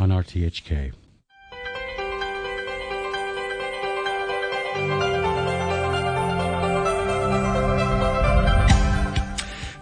on RTHK.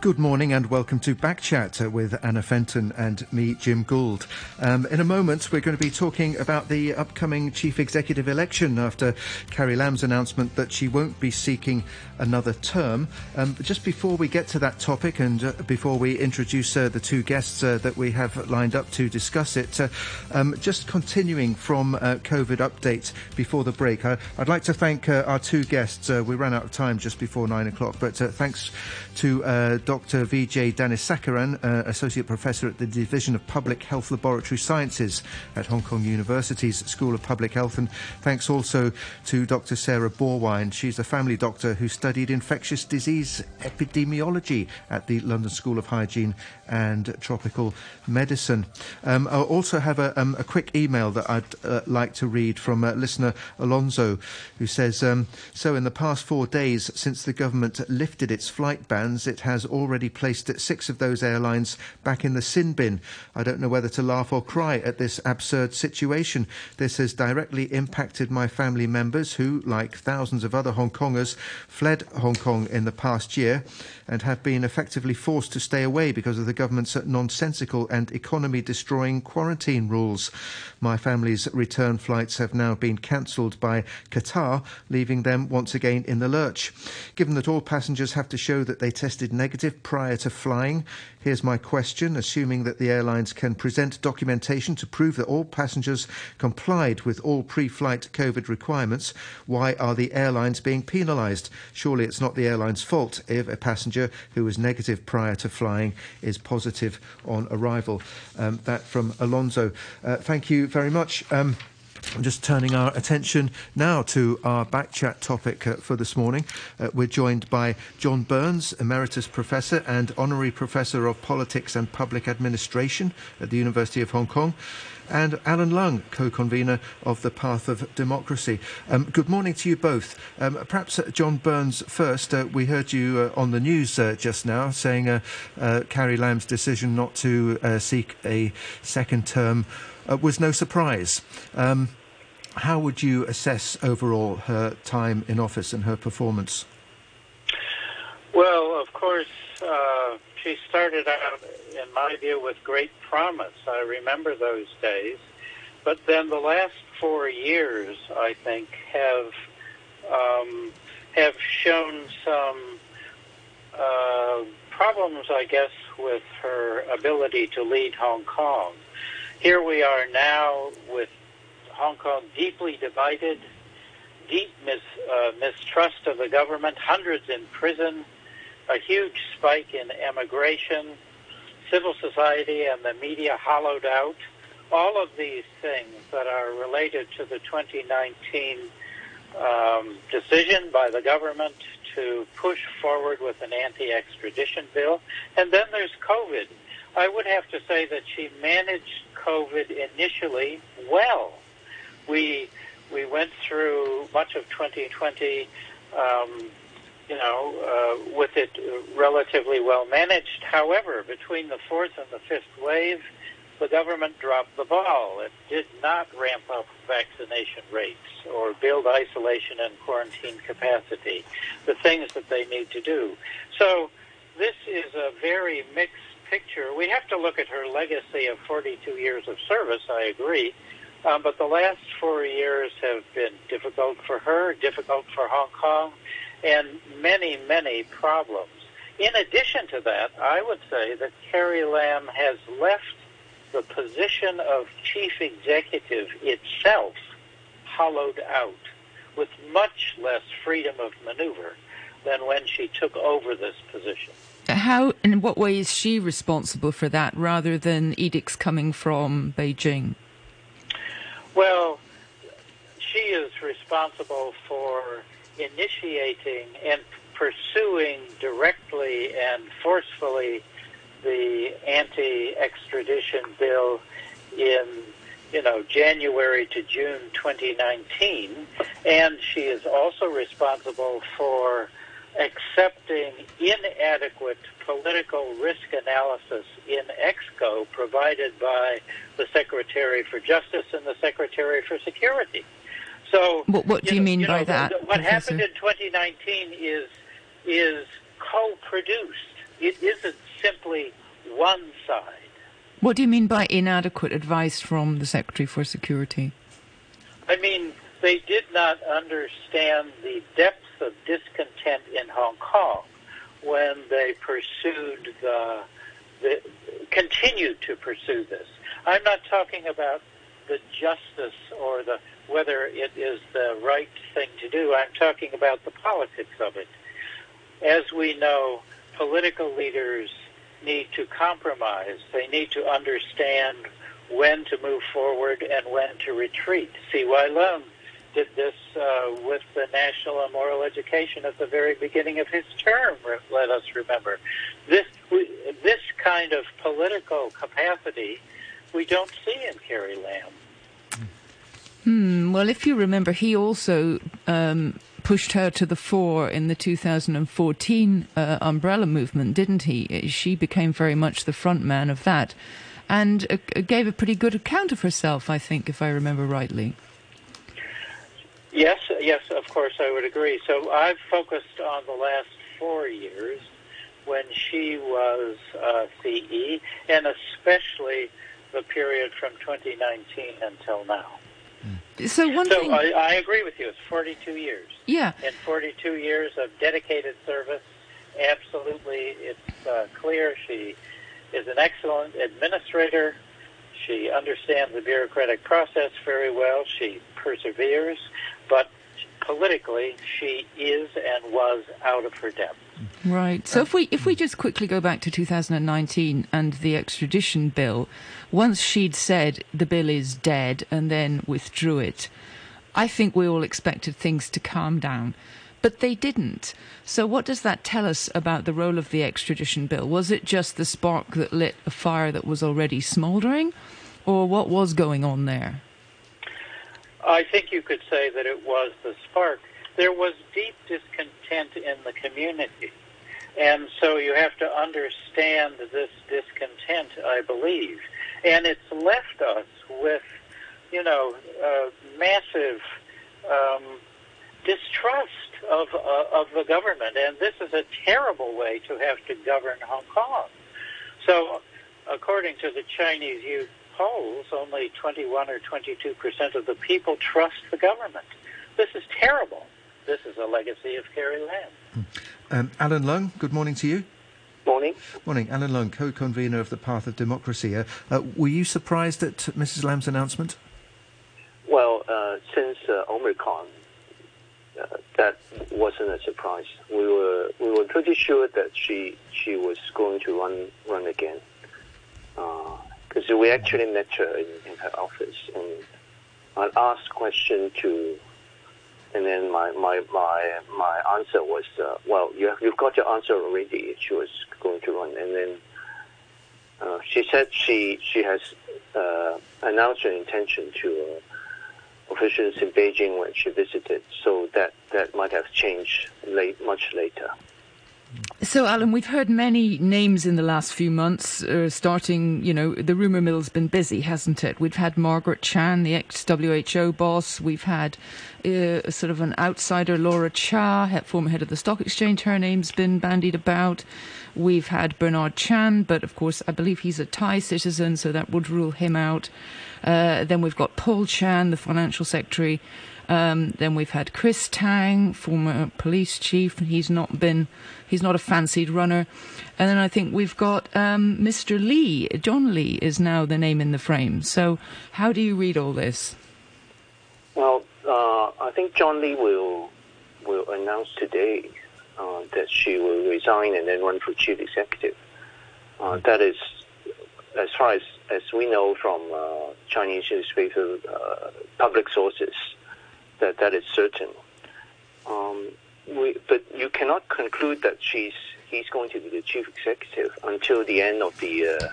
Good morning and welcome to Backchat uh, with Anna Fenton and me, Jim Gould. Um, in a moment, we're going to be talking about the upcoming chief executive election after Carrie Lam's announcement that she won't be seeking another term. Um, just before we get to that topic and uh, before we introduce uh, the two guests uh, that we have lined up to discuss it, uh, um, just continuing from uh, COVID update before the break, I, would like to thank our two guests. we ran out of time just before nine o'clock, but thanks to Dr. Vijay Dhanasekaran, uh, Associate Professor at the Division of Public Health Laboratory Sciences at Hong Kong University's School of Public Health. And thanks also to Dr. Sarah Borwein. She's a family doctor who studied infectious disease epidemiology at the London School of Hygiene and Tropical Medicine. Um, I also have a, um, a, quick email that I'd uh, like to read from uh, listener Alonso, who says um, So, in the past four days since the government lifted its flight bans, it has already placed at six of those airlines back in the sin bin. I don't know whether to laugh or cry at this absurd situation. This has directly impacted my family members who, like thousands of other Hong Kongers, fled Hong Kong in the past year and have been effectively forced to stay away because of the government's nonsensical and economy destroying quarantine rules. My family's return flights have now been cancelled by Qatar, leaving them once again in the lurch. Given that all passengers have to show that they tested negative prior to flying, Here's my question assuming that the airlines can present documentation to prove that all passengers complied with all pre flight COVID requirements, why are the airlines being penalised? Surely it's not the airline's fault if a passenger who was negative prior to flying is positive on arrival. Um, that from Alonso. Uh, thank you very much. Um, I'm just turning our attention now to our backchat topic uh, for this morning. Uh, we're joined by John Burns, Emeritus Professor and Honorary Professor of Politics and Public Administration at the University of Hong Kong, and Alan Lung, co-convener of the Path of Democracy. Um, good morning to you both. Um, perhaps uh, John Burns first. Uh, we heard you uh, on the news uh, just now saying Carrie Lam's decision not to seek a second term was no surprise. Um, how would you assess overall her time in office and her performance? Well, of course, uh, she started out, in my view, with great promise. I remember those days. But then the last four years, I think, have um, have shown some uh, problems, I guess, with her ability to lead Hong Kong. Here we are now with Hong Kong deeply divided, deep mis, uh, mistrust of the government, hundreds in prison, a huge spike in emigration, civil society and the media hollowed out. All of these things that are related to the 2019 um, decision by the government to push forward with an anti-extradition bill. And then there's COVID. I would have to say that she managed COVID initially well we we went through much of 2020, um, you know, uh, with it relatively well managed. However, between the fourth and the fifth wave, the government dropped the ball. It did not ramp up vaccination rates or build isolation and quarantine capacity, the things that they need to do. So this is a very mixed picture. We have to look at her legacy of 42 years of service, I agree. Um, but the last four years have been difficult for her, difficult for Hong Kong, and many, many problems. In addition to that, I would say that Carrie Lam has left the position of chief executive itself hollowed out with much less freedom of maneuver than when she took over this position. How, and in what way is she responsible for that rather than edicts coming from Beijing? Well, she is responsible for initiating and pursuing directly and forcefully the anti-extradition bill in you know January to June 2019 and she is also responsible for accepting inadequate political risk analysis in EXCO provided by the Secretary for Justice and the Secretary for Security. So, what, what do you, know, mean you by know, that? What Professor? happened in 2019 is is co-produced. It isn't simply one side. What do you mean by inadequate advice from the Secretary for Security? I mean, they did not understand the depth of discontent in Hong Kong when they pursued the, the continued to pursue this. I'm not talking about the justice or the whether it is the right thing to do. I'm talking about the politics of it. As we know, political leaders need to compromise. They need to understand when to move forward and when to retreat. C.Y. Leung did this uh, with the national moral education at the very beginning of his term. Let us remember this. This kind of political capacity we don't see in Carrie Lam. Hmm, well, if you remember, he also um, pushed her to the fore in the 2014 uh, umbrella movement, didn't he? She became very much the front man of that and uh, gave a pretty good account of herself, I think, if I remember rightly. Yes, yes, of course, I would agree. So I've focused on the last four years when she was uh, CE, and especially the period from 2019 until now. So one so thing, I, I agree with you. It's 42 years. yeah, In 42 years of dedicated service, absolutely, it's uh, clear she is an excellent administrator. She understands the bureaucratic process very well. She perseveres, but politically, she is and was out of her depth. Right. So if we if we just quickly go back to 2019 and the extradition bill, once she'd said the bill is dead and then withdrew it, I think we all expected things to calm down. But they didn't. So what does that tell us about the role of the extradition bill? Was it just the spark that lit a fire that was already smouldering? Or what was going on there? I think you could say that it was the spark. There was deep discontent in the community. And so you have to understand this discontent, I believe. And it's left us with, you know, uh, massive um, distrust of, uh, of the government. And this is a terrible way to have to govern Hong Kong. So, according to the Chinese youth polls, only 21 or 22 percent of the people trust the government. This is terrible. This is a legacy of Carrie Lam. Um, Alan Lung, good morning to you. Morning. Morning, Alan Lung, co-convener of the Path of Democracy. Uh, uh, were you surprised at Mrs. Lam's announcement? Well, uh, since uh, Omicron, uh, that wasn't a surprise. We were we were pretty sure that she she was going to run run again, because we actually met her in, in her office, and I asked question to, and then my my my my answer was, uh, well, you have, you've got your answer already. She was going to run, and then. Uh, she said she she has uh, announced her intention to uh, officials in Beijing when she visited, so that, that might have changed late, much later. So, Alan, we've heard many names in the last few months, uh, starting, you know, the rumour mill's been busy, hasn't it? We've had Margaret Chan, the ex WHO boss. We've had uh, sort of an outsider, Laura Cha, former head of the stock exchange. Her name's been bandied about. We've had Bernard Chan, but of course, I believe he's a Thai citizen, so that would rule him out. Uh, then we've got Paul Chan, the financial secretary. Um, then we've had Chris Tang, former police chief. He's not been, he's not a fancied runner. And then I think we've got um, Mr. Lee. John Lee is now the name in the frame. So how do you read all this? Well, uh, I think John Lee will will announce today uh, that she will resign and then run for chief executive. Uh, that is, as far as, as we know from uh, Chinese newspaper uh, public sources, that that is certain. Um, we, but you cannot conclude that she's he's going to be the chief executive until the end of the uh,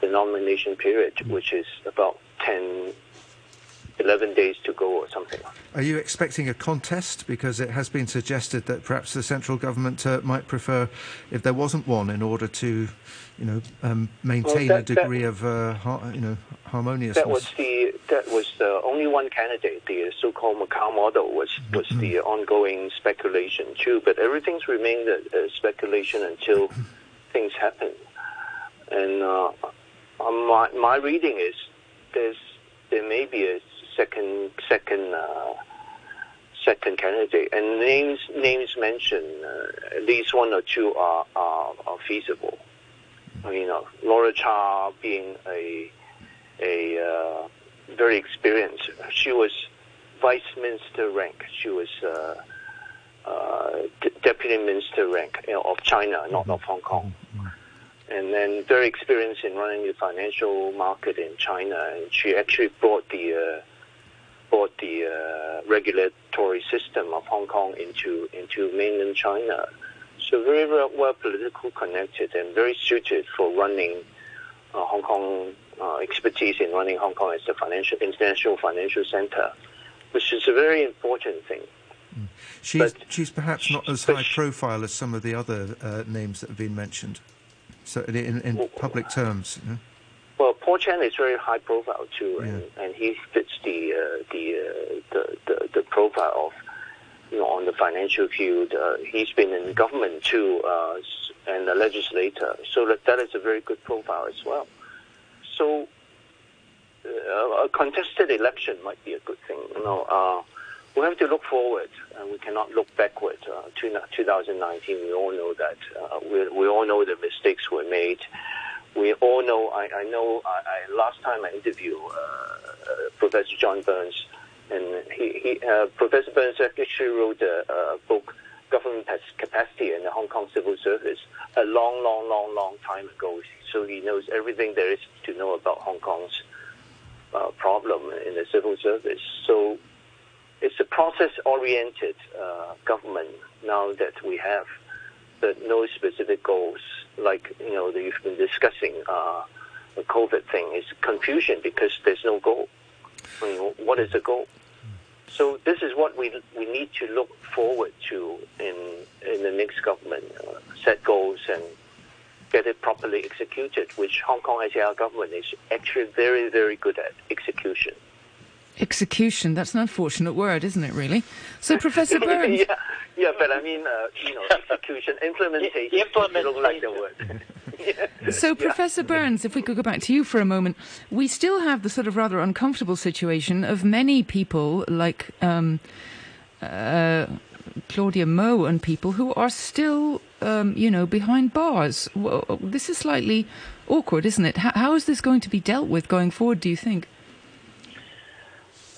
the nomination period, which is about 10, 11 days to go or something. Are you expecting a contest? Because it has been suggested that perhaps the central government uh, might prefer if there wasn't one in order to, you know, um, maintain Well, that- a degree of, uh, har- you know, harmoniousness. That was the that was the only one candidate. The so-called Macau model was was the ongoing speculation too. But everything's remained a, a speculation until things happen. And uh, uh, my my reading is there's there may be a second second uh, second candidate, and names names mentioned uh, at least one or two are are, are feasible. You know, Laura Cha being a a uh, very experienced. She was vice minister rank. She was uh, uh, deputy minister rank you know, of China, not of Hong Kong. And then very experienced in running the financial market in China. And she actually brought the uh, brought the uh, regulatory system of Hong Kong into into mainland China. So very well, well political connected and very suited for running uh, Hong Kong uh, expertise in running Hong Kong as the financial international financial center, which is a very important thing. She's, but- she's perhaps not as high she- profile as some of the other uh, names that have been mentioned. Certainly in, in public terms. you know. Paul Chan is very high profile too, and, Yeah. and he fits the uh, the, uh, the the the profile of you know on the financial field. Uh, he's been in government too, uh, and a legislator, so that that is a very good profile as well. So uh, a contested election might be a good thing. You know, uh, we have to look forward, and we cannot look backward. Uh, to 2019, we all know that. Uh, we we all know the mistakes were made we all know. I, I know. I, I last time I interviewed uh, uh, Professor John Burns, and he, he uh, Professor Burns actually wrote a, a book, "Government Capacity in the Hong Kong Civil Service," a long, long, long, long time ago. So he knows everything there is to know about Hong Kong's uh, problem in the civil service. So it's a process-oriented uh, government now that we have that no specific goals. Like you know, that you've been discussing uh, the COVID thing is confusion because there's no goal. I mean, what is the goal? So this is what we we need to look forward to in in the next government. Uh, set goals and get it properly executed, which Hong Kong SAR government is actually very very good at execution. Execution, that's an unfortunate word, isn't it, really? So, Professor Burns, yeah, yeah, but I mean, uh, you know, execution, implementation. implementation. like the word. yeah. So, Professor Burns, if we could go back to you for a moment, we still have the sort of rather uncomfortable situation of many people like um, uh, Claudia Mo and people who are still, um, you know, behind bars. Well, this is slightly awkward, isn't it? How, how is this going to be dealt with going forward, do you think?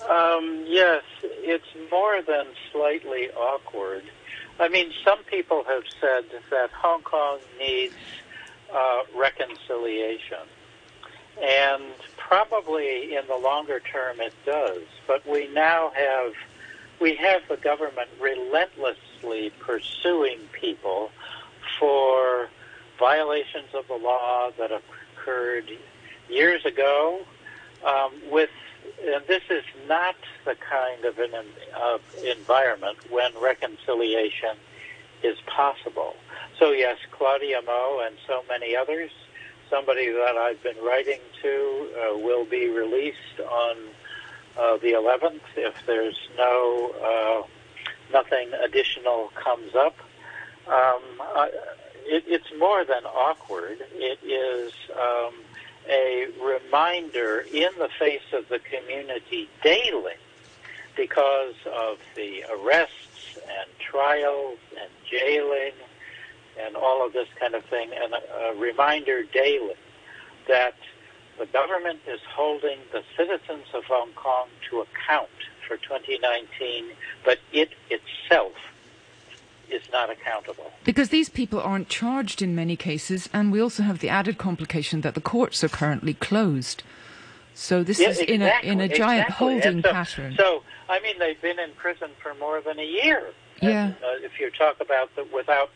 Um, yes, it's more than slightly awkward. I mean, some people have said that Hong Kong needs uh, reconciliation. And probably in the longer term it does. But we now have we have the government relentlessly pursuing people for violations of the law that occurred years ago um, with and this is not the kind of an of environment when reconciliation is possible. So yes, Claudia Mo and so many others, somebody that I've been writing to, uh, will be released on uh, the 11th if there's no uh, nothing additional comes up. Um, I, it, it's more than awkward. It is. Um, a reminder in the face of the community daily because of the arrests and trials and jailing and all of this kind of thing, and a, a reminder daily that the government is holding the citizens of Hong Kong to account for 2019, but it itself is not accountable. Because these people aren't charged in many cases, and we also have the added complication that the courts are currently closed. So this Yeah, is in a in a giant exactly. holding so, pattern. So, I mean, they've been in prison for more than a year. Yeah. And, uh, if you talk about the without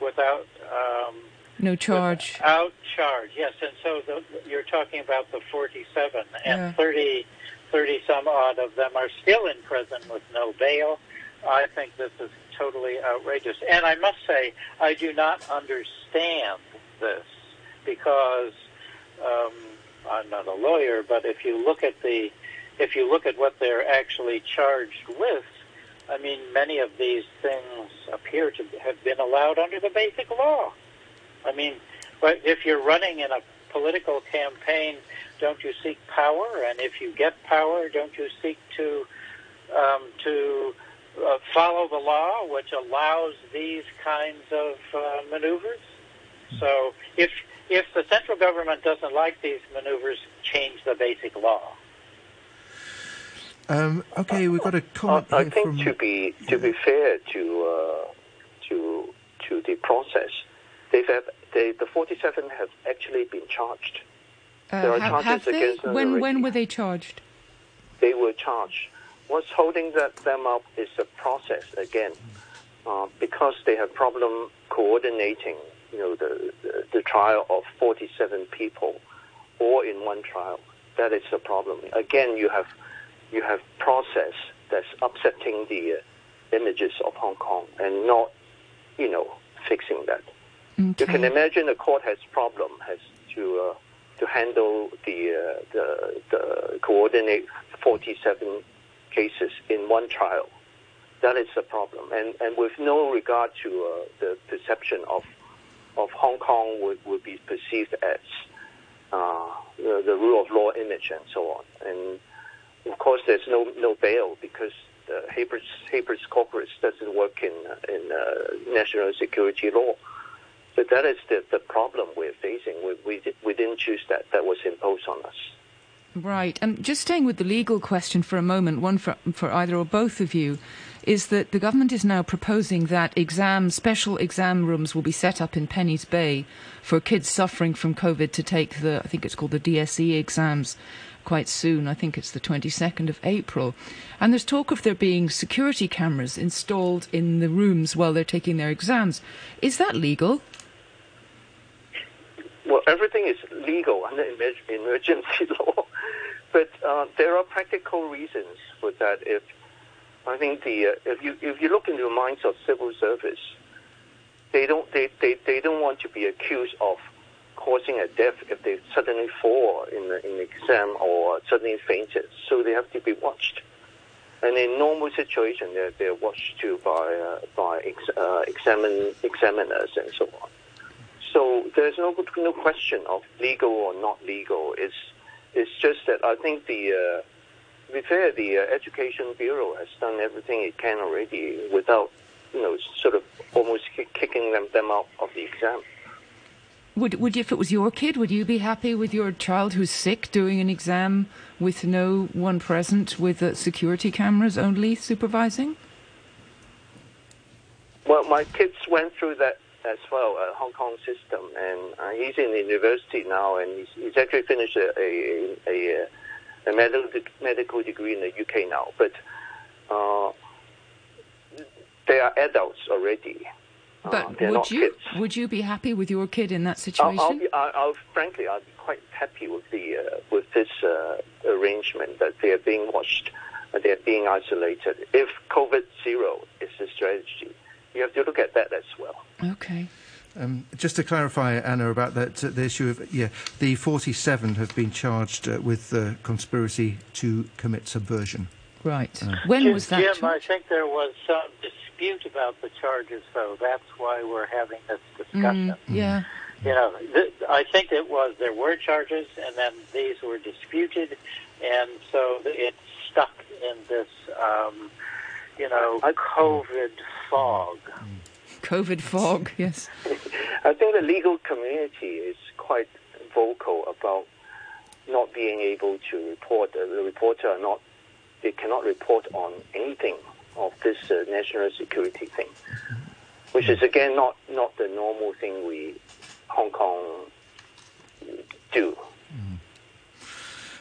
without um, No charge. Without charge, yes. And so the, you're talking about the 47, and Yeah. 30, 30 some odd of them are still in prison with no bail. I think this is totally outrageous. And I must say, I do not understand this because um, I'm not a lawyer, but if you look at the if you look at what they're actually charged with, I mean, many of these things appear to have been allowed under the basic law. I mean, but if you're running in a political campaign, don't you seek power? And if you get power, don't you seek to um, to uh, follow the law, which allows these kinds of uh, maneuvers? So if if the central government doesn't like these maneuvers, change the basic law. Um, okay, we've got a Uh, comment I here think from. to be to be fair to uh, to to the process, they've have, they, the 47 have actually been charged. Uh, There are have, charges have they? against them When already. when were they charged? They were charged. What's holding that, them up is the process again, uh, because they have problem coordinating. You know the, the the trial of 47 people, all in one trial. That is the problem. Again, you have you have process that's upsetting the uh, images of Hong Kong and not, you know, fixing that. You can imagine the court has problem has to uh, to handle the uh, the the coordinate 47 cases in one trial. That is the problem, and and with no regard to uh, the perception of of Hong Kong would, would be perceived as uh, the, the rule of law image and so on. And of course, there's no no bail because the habeas habeas corpus doesn't work in in uh, national security law. But that is the, the problem we're facing. We, we, we didn't choose that. That was imposed on us. Right. And just staying with the legal question for a moment, one for, for either or both of you, is that the government is now proposing that exam, special exam rooms will be set up in Penny's Bay for kids suffering from COVID to take the, I think it's called the DSE exams quite soon. I think it's the 22nd of April. And there's talk of there being security cameras installed in the rooms while they're taking their exams. Is that legal? Well, everything is legal under emergency law, but uh, there are practical reasons for that. If I think the uh, if you if you look into the minds of civil service, they don't they, they, they don't want to be accused of causing a death if they suddenly fall in the, in the exam or suddenly fainted. So they have to be watched. And in normal situation, they're, they're watched too by uh, by ex, uh, examine, examiners and so on. So there's no no question of legal or not legal. It's it's just that I think the uh, to be fair, the uh, Education Bureau has done everything it can already without you know sort of almost ki- kicking them them out of the exam. Would, would you, if it was your kid, would you be happy with your child who's sick doing an exam with no one present, with uh, security cameras only supervising? Well, my kids went through that as well, a Hong Kong system, and uh, he's in the university now, and he's, he's actually finished a a, a, a medical medical degree in the UK now. But uh, they are adults already. Uh, But they're would you kids. would you be happy with your kid in that situation? I'll, be, I'll, I'll frankly, I'd be quite happy with the uh, with this uh, arrangement that they are being watched, uh, they are being isolated. If COVID zero is the strategy, you have to look at that as well. okay. Um, just to clarify, Anna, about that uh, the issue of yeah, the 47 have been charged uh, with uh, conspiracy to commit subversion. Right. when Jim, was that? Jim, I think there was some dispute about the charges, though. That's why we're having this discussion. Mm, yeah. You know, th- I think it was there were charges, and then these were disputed, and so it stuck in this, um, you know, a COVID fog. COVID fog. Yes. I think the legal community is quite vocal about not being able to report. Uh, the reporter are not, they cannot report on anything of this uh, national security thing, which is again not not the normal thing we Hong Kong do.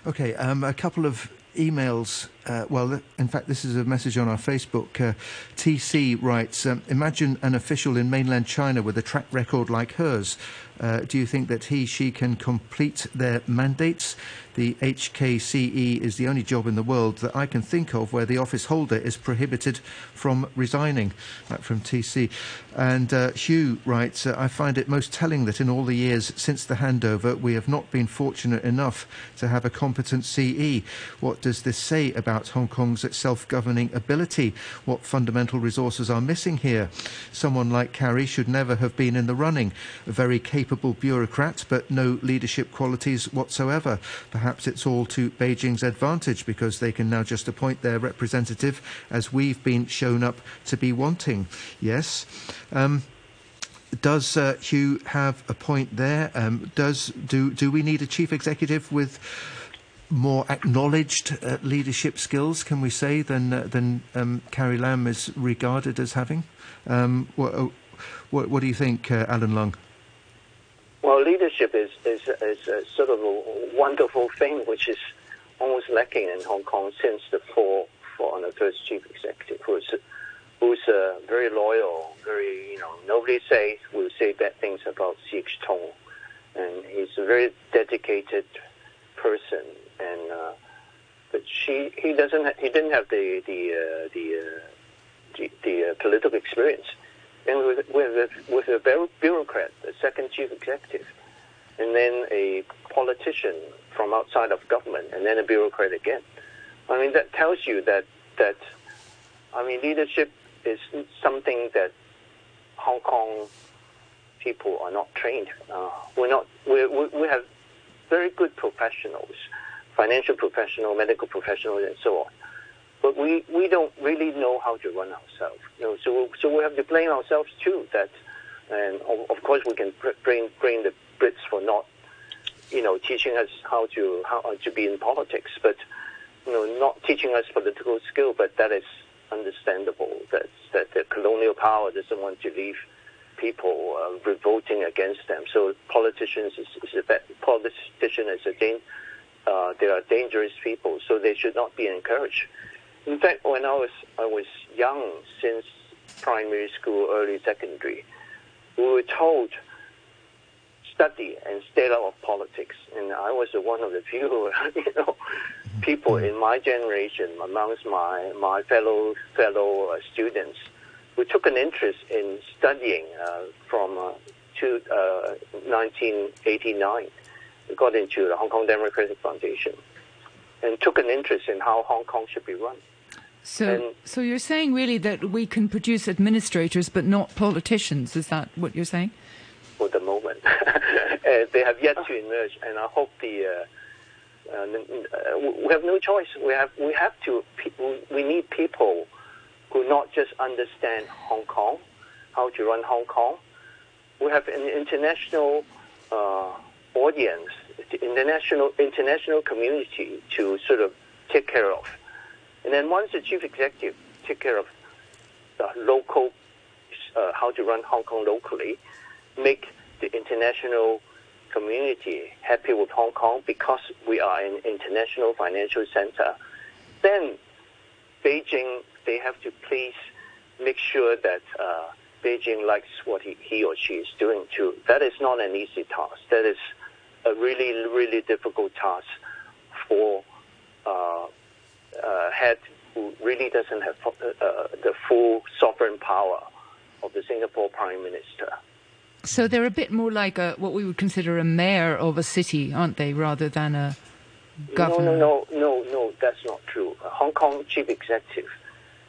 Okay, um, a couple of emails. Uh, well, in fact, this is a message on our Facebook. Uh, TC writes um, Imagine an official in mainland China with a track record like hers. Uh, do you think that he, she can complete their mandates? The HKCE is the only job in the world that I can think of where the office holder is prohibited from resigning. That from TC. And uh, Hugh writes, I find it most telling that in all the years since the handover, we have not been fortunate enough to have a competent CE. What does this say about Hong Kong's self-governing ability? What fundamental resources are missing here? Someone like Carrie should never have been in the running. A very capable bureaucrat, but no leadership qualities whatsoever. Perhaps it's all to Beijing's advantage because they can now just appoint their representative as we've been shown up to be wanting. Yes. Um, does uh, Hugh have a point there? Um, does do do we need a chief executive with more acknowledged uh, leadership skills? Can we say than uh, than um, Carrie Lam is regarded as having? Um, what, uh, what, what do you think, uh, Alan Lung? Well, leadership is, is, is a sort of a wonderful thing which is almost lacking in Hong Kong since the fall for the first chief executive, who's who's uh, very loyal, very you know nobody say will say bad things about CH Tung, and he's a very dedicated person, and uh, but she he doesn't he didn't have the the uh, the, uh, the the uh, political experience and with, with, with a bureaucrat, a second chief executive, and then a politician from outside of government, and then a bureaucrat again. I mean, that tells you that that I mean, leadership is something that Hong Kong people are not trained. Uh, we're not. we we have very good professionals, financial professional, medical professional, and so on but we, we don't really know how to run ourselves. You know, so so we have to blame ourselves too. That and of course we can blame blame the Brits for not you know teaching us how to how to be in politics, but you know not teaching us political skill. But that is understandable. That that the colonial power doesn't want to leave people uh, revolting against them. So politicians is, is a politician is a dan- uh, they are dangerous people. So they should not be encouraged. In fact, when I was I was young, since primary school, early secondary, we were told study and stay out of politics. And I was one of the few, you know, people in my generation, amongst my my fellow fellow uh, students, who took an interest in studying uh, from uh, to 1989. Got into the Hong Kong Democratic Foundation and took an interest in how Hong Kong should be run. So, and so you're saying really that we can produce administrators but not politicians? Is that what you're saying? For the moment, uh, they have yet to emerge, and I hope the. Uh, uh, we have no choice. We have we have to. We need people who not just understand Hong Kong, how to run Hong Kong. We have an international uh, audience, international international community to sort of take care of. And then once the chief executive take care of the local, uh, how to run Hong Kong locally, make the international community happy with Hong Kong because we are an international financial center, then Beijing, they have to please make sure that uh, Beijing likes what he, he or she is doing too. That is not an easy task. That is a really, really difficult task for uh, uh, head who really doesn't have uh, uh, the full sovereign power of the Singapore Prime Minister. So they're a bit more like a, what we would consider a mayor of a city, aren't they, rather than a governor? No, no, no, no, no that's not true. A Hong Kong chief executive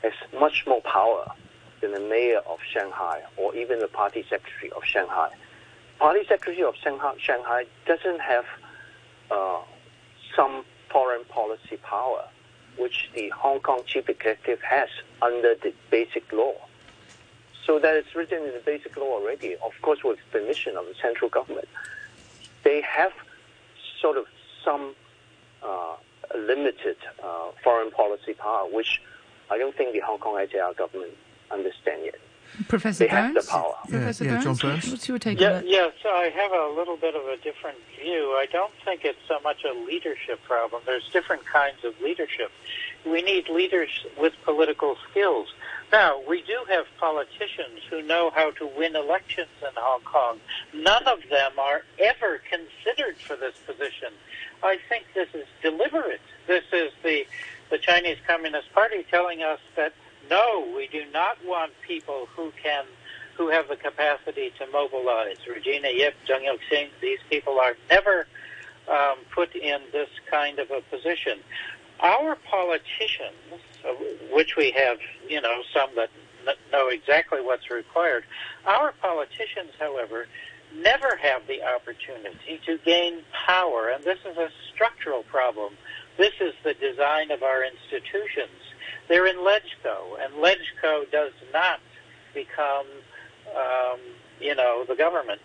has much more power than the mayor of Shanghai or even the party secretary of Shanghai. Party secretary of Shanghai, doesn't have uh, some foreign policy power which the Hong Kong chief executive has under the basic law. So that is written in the basic law already, of course, with permission of the central government. They have sort of some uh, limited uh, foreign policy power, which I don't think the Hong Kong SAR government understand yet. Professor they have the Burns? power. Yeah, Professor yeah, John Burns, Burns. what's your take Yeah, on that? yes, I have a little bit of a different view. I don't think it's so much a leadership problem. There's different kinds of leadership. We need leaders with political skills. Now, we do have politicians who know how to win elections in Hong Kong. None of them are ever considered for this position. I think this is deliberate. This is the the Chinese Communist Party telling us that no, we do not want people who can who have the capacity to mobilize. Regina Ip, Jung Yuk Sing, these people are never um, put in this kind of a position. Our politicians, uh, which we have, you know, some that know exactly what's required, our politicians, however, never have the opportunity to gain power, and this is a structural problem. This is the design of our institutions. They're in LegCo, and LegCo does not become, um, you know, the government.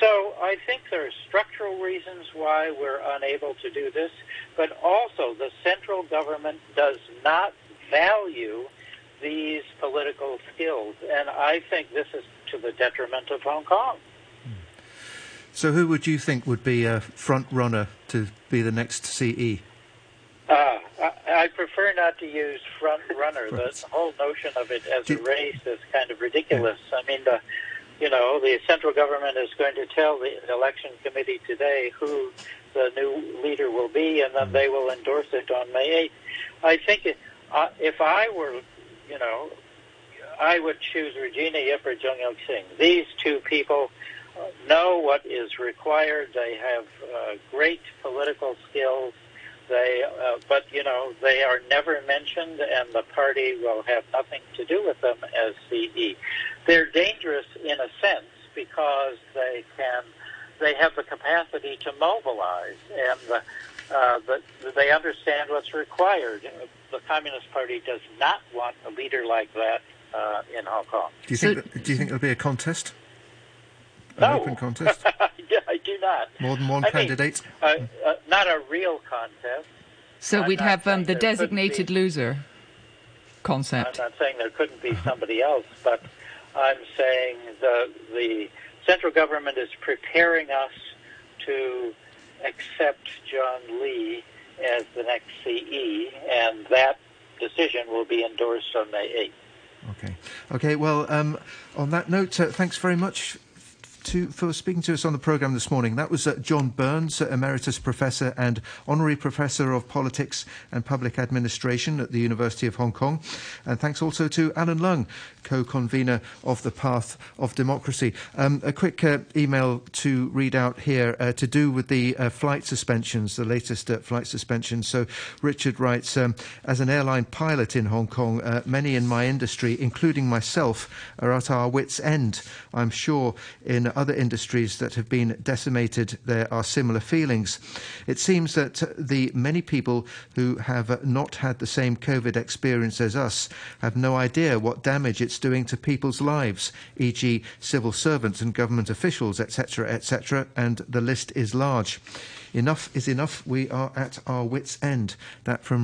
So I think there are structural reasons why we're unable to do this, but also the central government does not value these political skills, and I think this is to the detriment of Hong Kong. So, who would you think would be a front runner to be the next? CE? Uh, I, I prefer not to use front runner. The whole notion of it as a race is kind of ridiculous. I mean, the, you know, the central government is going to tell the election committee today who the new leader will be, and then they will endorse it on May 8th. I think it, uh, if I were, you know, I would choose Regina Ip or Jung Yuk Sing. These two people know what is required. They have uh, great political skills. They, uh, but you know, they are never mentioned, and the party will have nothing to do with them as CE. They're dangerous in a sense because they can, they have the capacity to mobilize, and the, uh, the, they understand what's required. The Communist Party does not want a leader like that uh, in Hong Kong. Do you think? do you think there'll be a contest? An No. open contest? yeah, I do not. More than one I mean, candidate? uh, uh, not a real contest. So I'm we'd have um, the designated be- loser I'm not saying there couldn't be somebody else, but I'm saying the the central government is preparing us to accept John Lee as the next CE, and that decision will be endorsed on May 8th. Okay. Okay. Well, um, on that note, uh, thanks very much. To, for speaking to us on the programme this morning. That was uh, John Burns, uh, Emeritus Professor and Honorary Professor of Politics and Public Administration at the University of Hong Kong. And thanks also to Alan Lung, co-convener of the Path of Democracy. Um, a quick uh, email to read out here uh, to do with the uh, flight suspensions, the latest uh, flight suspensions. So Richard writes, um, as an airline pilot in Hong Kong, many in my industry, including myself, are at our wits' end. I'm sure in other industries that have been decimated, there are similar feelings. It seems that the many people who have not had the same COVID experience as us have no idea what damage it's doing to people's lives, e.g., civil servants and government officials, etc., etc., and the list is large. Enough is enough. We are at our wits' end. That from